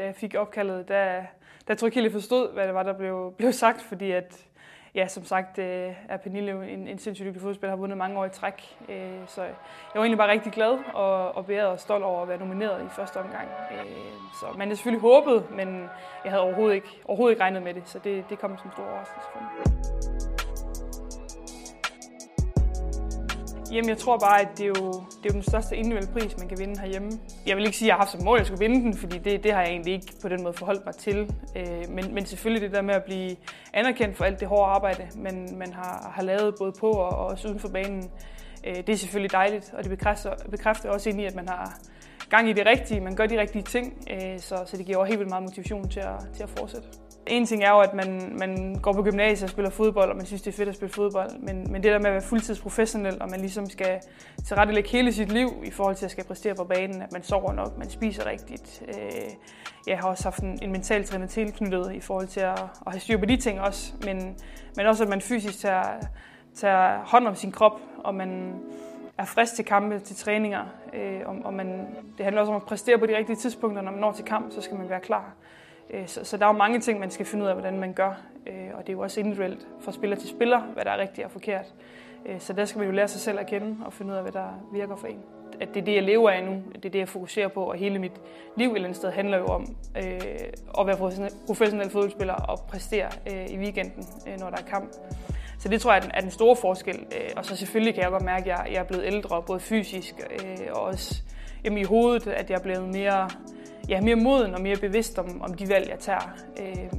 da jeg fik opkaldet, der, der tror jeg ikke helt, jeg forstod, hvad det var, der blev, blev sagt, fordi at, ja, som sagt øh, er Pernille jo en, en sindssygt dygtig fodspiller, har vundet mange år i træk. Øh, så jeg var egentlig bare rigtig glad og, og beæret og stolt over at være nomineret i første omgang. Øh, så man havde selvfølgelig håbet, men jeg havde overhovedet ikke, overhovedet ikke regnet med det, så det, det kom som en stor overraskelse for mig. Jamen, jeg tror bare, at det er, jo, det er jo den største individuelle pris, man kan vinde herhjemme. Jeg vil ikke sige, at jeg har haft som mål, at jeg skulle vinde den, fordi det, det har jeg egentlig ikke på den måde forholdt mig til. Øh, men, men selvfølgelig det der med at blive anerkendt for alt det hårde arbejde, man, man har, har lavet både på og også uden for banen, øh, det er selvfølgelig dejligt, og det bekræfter, bekræfter også ind i, at man har gang i det rigtige, man gør de rigtige ting, øh, så, så det giver helt vildt meget motivation til at, til at fortsætte. En ting er jo, at man, man går på gymnasiet og spiller fodbold, og man synes, det er fedt at spille fodbold. Men, men det der med at være fuldtidsprofessionel, og man ligesom skal tilrettelægge hele sit liv i forhold til at skal præstere på banen, at man sover nok, man spiser rigtigt. Øh, jeg har også haft en, en mental træner tilknyttet i forhold til at, at have styr på de ting også, men, men også at man fysisk tager, tager hånd om sin krop, og man er frisk til kampe, til træninger, øh, og, og man, det handler også om at præstere på de rigtige tidspunkter. Når man når til kamp, så skal man være klar. Øh, så, så der er jo mange ting, man skal finde ud af, hvordan man gør. Øh, og det er jo også individuelt fra spiller til spiller, hvad der er rigtigt og forkert. Øh, så der skal man jo lære sig selv at kende og finde ud af, hvad der virker for en. At det er det, jeg lever af nu. Det er det, jeg fokuserer på. Og hele mit liv et eller andet sted handler jo om øh, at være professionel fodboldspiller og præstere øh, i weekenden, øh, når der er kamp. Så det tror jeg er den store forskel. Øh, og så selvfølgelig kan jeg godt mærke, at jeg er blevet ældre, både fysisk øh, og også i hovedet, at jeg er blevet mere ja, mere moden og mere bevidst om, om de valg, jeg tager. Øh,